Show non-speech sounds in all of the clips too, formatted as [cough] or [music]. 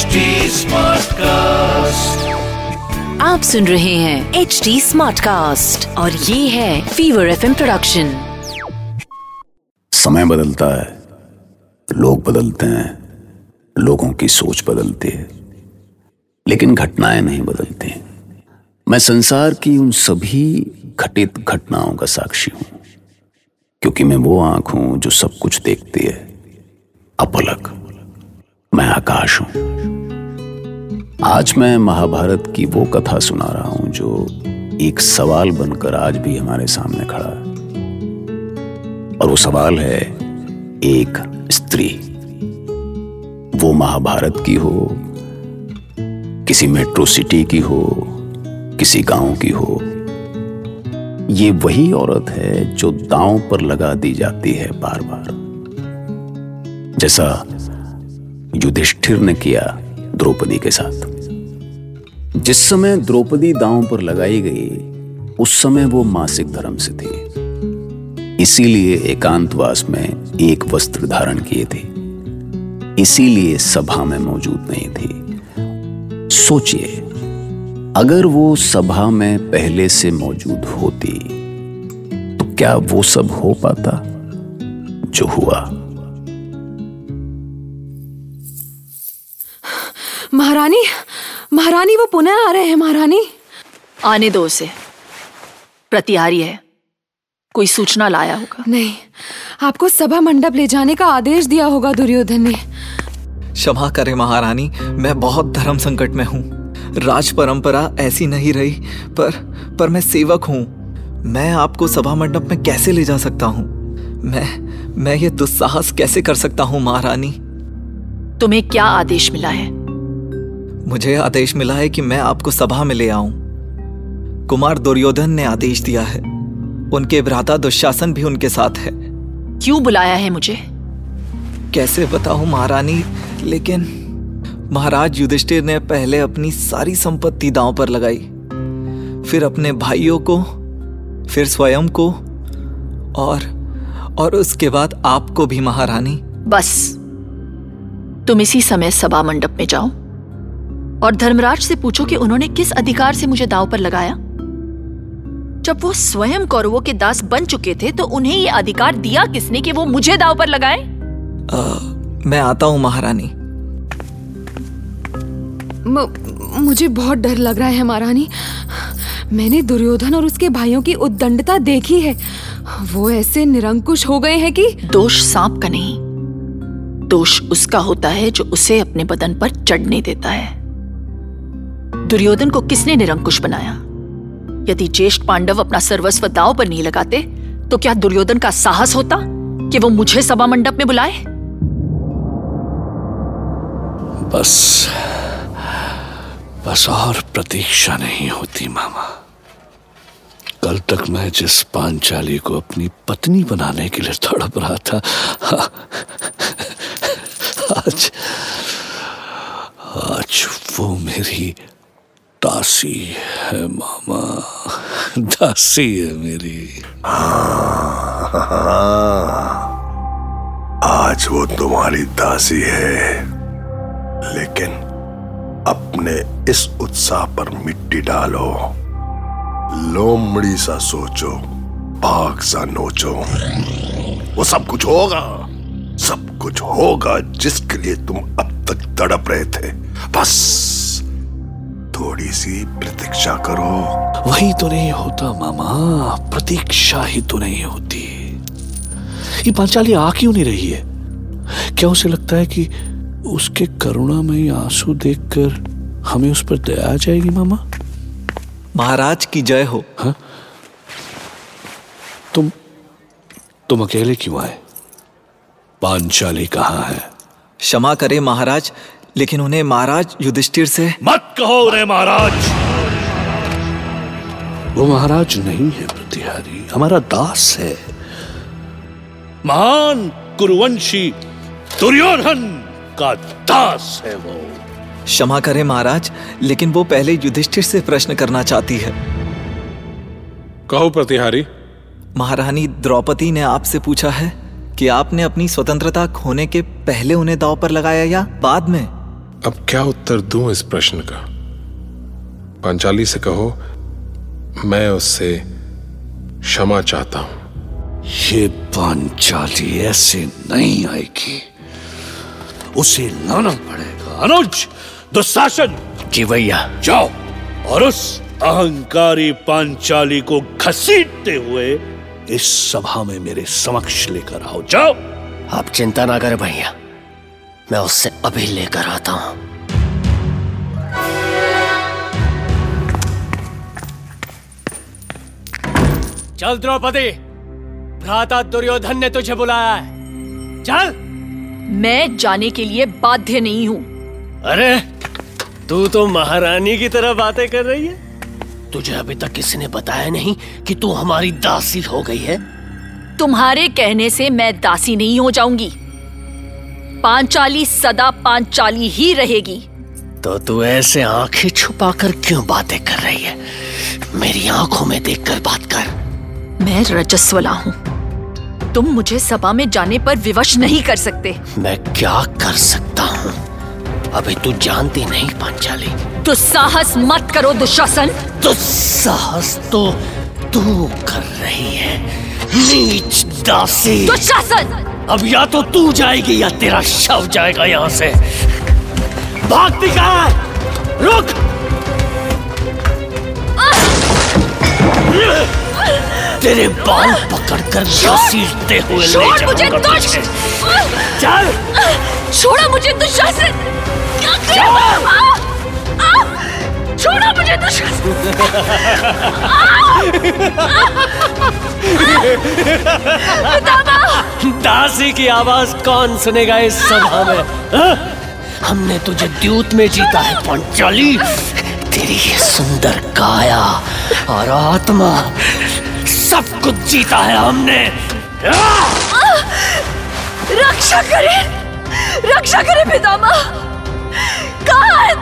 HD Smartcast. आप सुन रहे हैं एच डी स्मार्ट कास्ट और ये है फीवर एफ़ प्रोडक्शन समय बदलता है लोग बदलते हैं लोगों की सोच बदलती है लेकिन घटनाएँ नहीं बदलती मैं संसार की उन सभी घटित घटनाओं का साक्षी हूँ क्योंकि मैं वो आँख हूँ जो सब कुछ देखती है अपलक आकाश हूँ। आज मैं महाभारत की वो कथा सुना रहा हूँ जो एक सवाल बनकर आज भी हमारे सामने खड़ा है। और वो सवाल है, एक स्त्री। वो महाभारत की हो, किसी मेट्रो सिटी की हो, किसी गाँव की हो, ये वही औरत है जो दांव पर लगा दी जाती है बार बार जैसा युधिष्ठिर ने किया द्रौपदी के साथ। जिस समय द्रौपदी दांव पर लगाई गई, उस समय वो मासिक धर्म से थी। इसीलिए एकांतवास में एक वस्त्र धारण किए थे। इसीलिए सभा में मौजूद नहीं थी। सोचिए, अगर वो सभा में पहले से मौजूद होती तो क्या वो सब हो पाता? जो हुआ महारानी महारानी वो पुनः आ रहे हैं महारानी। आने दो उसे। प्रतिहारी है। कोई सूचना लाया होगा। नहीं आपको सभा मंडप ले जाने का आदेश दिया होगा दुर्योधन ने। क्षमा करें महारानी मैं बहुत धर्म संकट में हूँ। राज परंपरा ऐसी नहीं रही पर पर मैं सेवक हूँ। मैं आपको सभा मंडप में कैसे ले जा सकता हूँ? मैं मैं ये दुस्साहस कैसे कर सकता हूँ महारानी? तुम्हें क्या आदेश मिला है? मुझे आदेश मिला है कि मैं आपको सभा में ले आऊँ। कुमार दुर्योधन ने आदेश दिया है। उनके भ्राता दुशासन भी उनके साथ है। क्यों बुलाया है मुझे? कैसे बताऊँ महारानी लेकिन महाराज युधिष्ठिर ने पहले अपनी सारी संपत्ति दांव पर लगाई। फिर अपने भाइयों को फिर स्वयं को और और उसके बाद आपको भी महारानी। बस। तुम इसी समय सभा मंडप में जाओ। और धर्मराज से पूछो कि उन्होंने किस अधिकार से मुझे दाव पर लगाया? जब वो स्वयं कौरवों के दास बन चुके थे तो उन्हें ये अधिकार दिया किसने कि वो मुझे दाव पर लगाए? आ, मैं आता हूँ महारानी। म, मुझे बहुत डर लग रहा है महारानी। मैंने दुर्योधन और उसके भाइयों की उद्दंडता देखी है। वो ऐसे निरंकुश हो गए हैं कि दोष सांप का नहीं। दोष उसका होता है जो उसे अपने बदन पर चढ़ने देता है। दुर्योधन को किसने निरंकुश बनाया? यदि ज्येष्ठ पांडव अपना सर्वस्व दाव पर नहीं लगाते तो क्या दुर्योधन का साहस होता कि वो मुझे सभा मंडप में बुलाए? बस बस और प्रतीक्षा नहीं होती, मामा। कल तक मैं जिस पांचाली को अपनी पत्नी बनाने के लिए तड़प रहा था, आज आज वो मेरी दासी है, मामा। दासी है मेरी। आज वो तुम्हारी दासी है, लेकिन अपने इस उत्साह पर मिट्टी डालो। लोमड़ी सा सोचो भाग सा नोचो। वो सब कुछ होगा, सब कुछ होगा जिसके लिए तुम अब तक तड़प रहे थे। बस। थोड़ी सी प्रतीक्षा करो। वही तो नहीं होता मामा। प्रतीक्षा ही तो नहीं होती। ये पांचाली आ क्यों नहीं रही है? क्या उसे लगता है कि उसके करुणामयी आँसू देखकर हमें उस पर दया आ जाएगी मामा? महाराज की जय हो। हाँ? तुम तुम अकेले क्यों आए? पांचाली कहाँ है? क्षमा करे महाराज लेकिन उन्हें महाराज युधिष्ठिर से मत कहो उन्हें महाराज। वो महाराज नहीं है प्रतिहारी। हमारा दास है। महान कुरुवंशी दुर्योधन का दास है वो। क्षमा करें महाराज लेकिन वो पहले युधिष्ठिर से प्रश्न करना चाहती है। कहो प्रतिहारी। महारानी द्रौपदी ने आपसे पूछा है कि आपने अपनी स्वतंत्रता खोने के पहले उन्हें दाव पर लगाया या बाद में? अब क्या उत्तर दूँ इस प्रश्न का? पांचाली से कहो मैं उससे क्षमा चाहता हूँ। ये पांचाली ऐसे नहीं आएगी। उसे लाना पड़ेगा। अनुज दुशासन। जी भैया। जाओ। और उस अहंकारी पांचाली को घसीटते हुए इस सभा में मेरे समक्ष लेकर आओ। जाओ। आप चिंता ना करें भैया। मैं उससे अभी लेकर आता हूँ। चल द्रौपदी भ्राता दुर्योधन ने तुझे बुलाया है। चल। मैं जाने के लिए बाध्य नहीं हूँ। अरे तू तो महारानी की तरह बातें कर रही है। तुझे अभी तक किसी ने बताया नहीं कि तू हमारी दासी हो गई है। तुम्हारे कहने से मैं दासी नहीं हो जाऊँगी। पांचाली सदा पांचाली ही रहेगी। तो तू ऐसे आँखें छुपाकर क्यों बातें कर रही है? मेरी आँखों में देखकर बात कर। मैं रजस्वला हूँ। तुम मुझे सभा में जाने पर विवश नहीं कर सकते। मैं क्या कर सकता हूँ? अभी तू जानती नहीं पांचाली। तो साहस मत करो दुशासन। तो साहस तो तू कर रही है। नीच दासी। दुशासन! अब या तो तू जाएगी या तेरा शव जाएगा यहाँ से भागती कहाँ है रुक तेरे बाल पकड़कर घसीटते हुए ले छोड़ मुझे चल छोड़ो मुझे दुशासन क्या कर रहे हो? आ! छोड़ो मुझे दुशासन दासी की आवाज़ कौन सुनेगा इस सभा में? हाँ? हमने तुझे द्यूत में जीता है पंचाली। तेरी ये सुंदर काया और आत्मा सब कुछ जीता है हमने? रक्षा करें रक्षा करें पितामा कहाँ है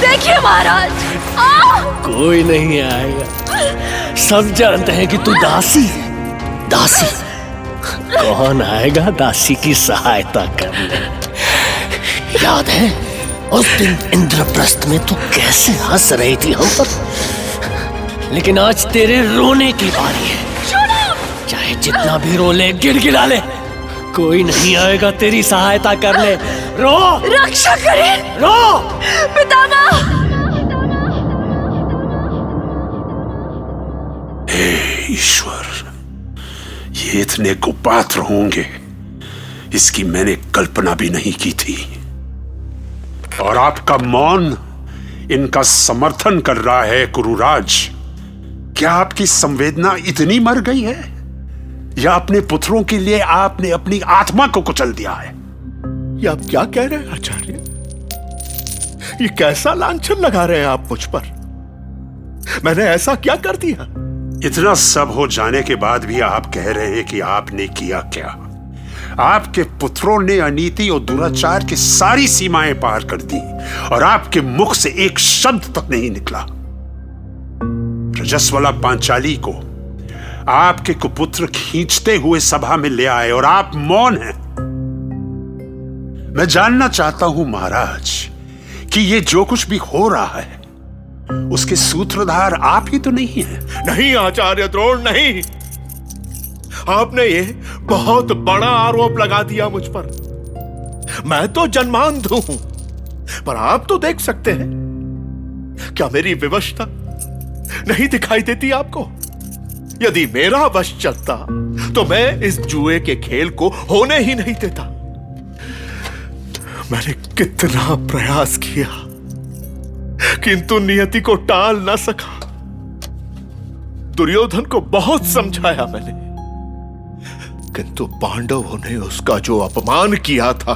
देखिए महाराज कोई नहीं आएगा। सब जानते हैं कि तू दासी है। दासी। कौन आएगा दासी की सहायता करने? याद है उस दिन इंद्रप्रस्थ में तू कैसे हंस रही थी हम पर? लेकिन आज तेरे रोने की बारी है। चाहे जितना भी रो ले गिर गिरा ले। कोई नहीं आएगा तेरी सहायता करने। रो! रक्षा करें! रो! पितामह! ईश्वर ये इतने कुपात्र होंगे। इसकी मैंने कल्पना भी नहीं की थी। और आपका मौन इनका समर्थन कर रहा है कुरुराज क्या आपकी संवेदना इतनी मर गई है? या अपने पुत्रों के लिए आपने अपनी आत्मा को कुचल दिया है? ये आप क्या कह रहे हैं, आचार्य? ये कैसा लांछन लगा रहे हैं आप मुझ पर? मैंने ऐसा क्या कर दिया? इतना सब हो जाने के बाद भी आप कह रहे हैं कि आपने किया क्या? आपके पुत्रों ने अनीति और दुराचार की सारी सीमाएँ पार कर दी और आपके मुख से एक शब्द तक नहीं निकला। रजस्वला पांचाली को आपके कुपुत्र खींचते हुए सभा में ले आए और आप मौन हैं। मैं जानना चाहता हूँ महाराज कि ये जो कुछ भी हो रहा है उसके सूत्रधार आप ही तो नहीं है। नहीं, आचार्य द्रोण, नहीं। आपने ये बहुत बड़ा आरोप लगा दिया मुझ पर। मैं तो जन्मांध हूँ, पर आप तो देख सकते हैं। क्या मेरी विवशता नहीं दिखाई देती आपको? यदि मेरा वश चलता तो मैं इस जुए के खेल को होने ही नहीं देता। मैंने कितना प्रयास किया। किंतु नियति को टाल ना सका। दुर्योधन को बहुत समझाया मैंने। किंतु पांडवों ने उसका जो अपमान किया था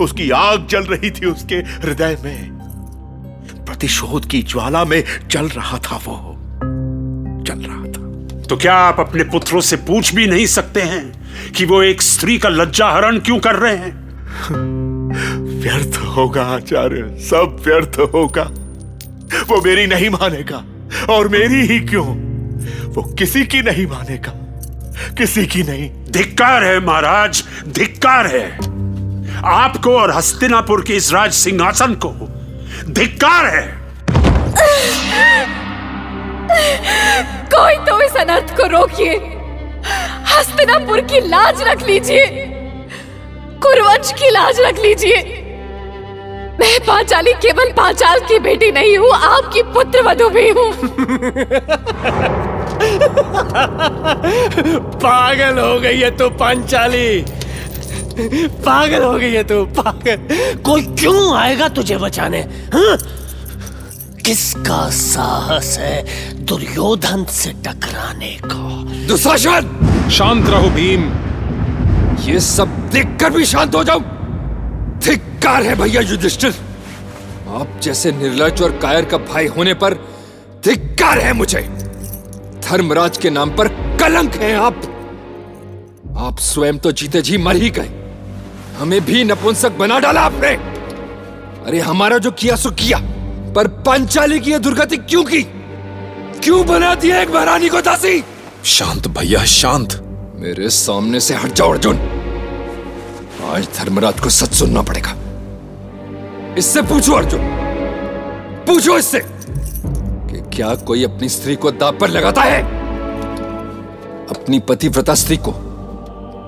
उसकी आग जल रही थी उसके हृदय में प्रतिशोध की ज्वाला में जल रहा था वो जल रहा था। तो क्या आप अपने पुत्रों से पूछ भी नहीं सकते हैं कि वो एक स्त्री का लज्जा हरण क्यों कर रहे हैं? [laughs] व्यर्थ होगा आचार्य। सब व्यर्थ होगा। वो मेरी नहीं मानेगा। और मेरी ही क्यों? वो किसी की नहीं मानेगा। किसी की नहीं। धिक्कार है महाराज। धिक्कार है। आपको और हस्तिनापुर के इस राज सिंहासन को धिक्कार है। कोई तो इस अनर्थ को रोकिए। हस्तिनापुर की लाज रख लीजिए। कुरवंश की लाज रख लीजिए। मैं पांचाली केवल पांचाल की बेटी नहीं हूँ, आपकी पुत्र वधु भी हूँ। पागल हो गई है तू पांचाली। पागल हो गई है तू, पागल। कोई क्यों आएगा तुझे बचाने हाँ? किसका साहस है दुर्योधन से टकराने का? दुशासन! शांत रहो भीम। ये सब देखकर भी शांत हो जाओ धिक्कार है भैया युधिष्ठिर। आप जैसे निर्लज और कायर का भाई होने पर धिक्कार है मुझे। धर्मराज के नाम पर कलंक हैं आप। आप स्वयं तो जीते जी मर ही गए। हमें भी नपुंसक बना डाला आपने। अरे हमारा जो किया सो किया, पर पंचाली की दुर्गति क्यों की? क्यों बना दिया एक महारानी को दासी? शांत भैया, शांत। मेरे सामने से हट जाओ अर्जुन। आज धर्मराज को सच सुनना पड़ेगा। इससे पूछो, अर्जुन। पूछो इससे कि क्या कोई अपनी स्त्री को दाप पर लगाता है? अपनी पतिव्रता स्त्री को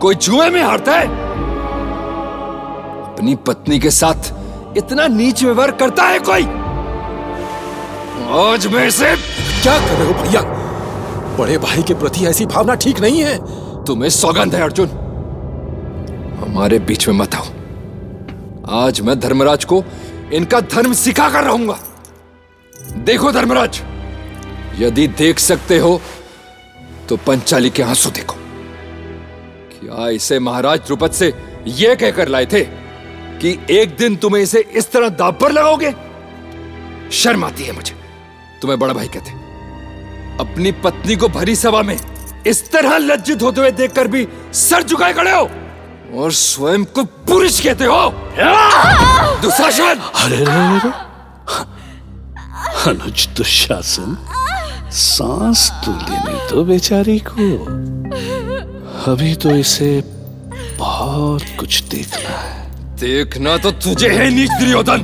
कोई जुए में हारता है? अपनी पत्नी के साथ इतना नीच व्यवहार करता है कोई? आज मैं इसे क्या कर रहे हो भैया? बड़े भाई के प्रति ऐसी भावना ठीक नहीं है। तुम्हें सौगंध है, अर्जुन। हमारे बीच में मत आओ। आज मैं धर्मराज को इनका धर्म सिखा कर रहूँगा। देखो धर्मराज, यदि देख सकते हो तो पंचाली के आँसू देखो। क्या इसे महाराज द्रुपद से यह कहकर लाए थे कि एक दिन तुम्हें इसे इस तरह दाब पर लगाओगे? शर्म आती है मुझे। तुम्हें बड़ा भाई कहते अपनी पत्नी को भरी सभा में इस तरह लज्जित होते हुए देखकर भी सर झुकाए खड़े हो। और स्वयं को पुरुष कहते हो? दुशासन अरे। अनुज दुशासन सांस तो लेने दो बेचारी को। अभी तो इसे बहुत कुछ देखना है। देखना तो तुझे है नीच दुर्योधन।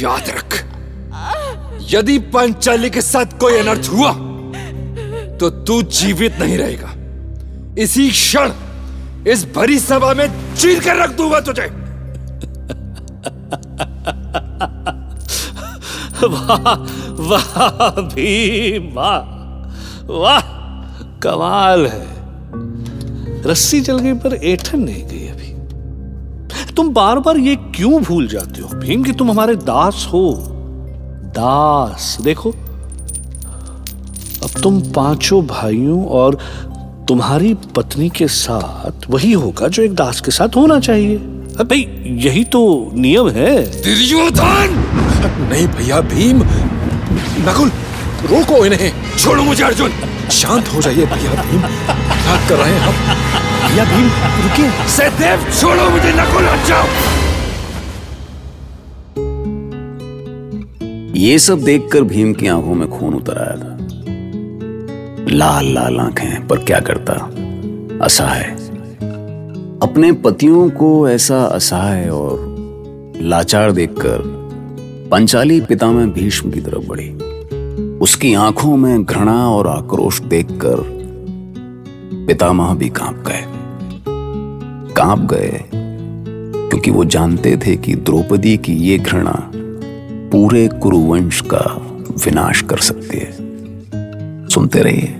याद रख यदि पंचाली के साथ कोई अनर्थ हुआ तो तू जीवित नहीं रहेगा। इसी क्षण इस भरी सभा में चीर कर रख दूँगा तुझे। वाह वाह, भीम, वाह वाह कमाल है। रस्सी जल गई, पर ऐठन नहीं गई अभी। तुम बार बार ये क्यों भूल जाते हो, भीम, कि तुम हमारे दास हो? दास, देखो, अब तुम पाँचों भाइयों और तुम्हारी पत्नी के साथ वही होगा जो एक दास के साथ होना चाहिए। अब भाई यही तो नियम है। दुर्योधन! नहीं भैया भीम। नकुल रोको इन्हें। छोड़ो मुझे अर्जुन। शांत हो जाइए भैया भीम। क्या कर रहे हैं आप भैया भीम रुकिए। सहदेव छोड़ो मुझे नकुल हट जाओ। ये सब देखकर भीम की आँखों में खून उतर आया था। लाल लाल आँखें पर क्या करता? असहाय अपने पतियों को ऐसा असहाय और लाचार देखकर पंचाली पिता में भीष्म की तरफ़ बढ़ी। उसकी आँखों में घृणा और आक्रोश देखकर पितामह भी काँप गए। काँप गए क्योंकि वो जानते थे कि द्रौपदी की ये घृणा पूरे कुरुवंश का विनाश कर सकती है। सुनते रहिए।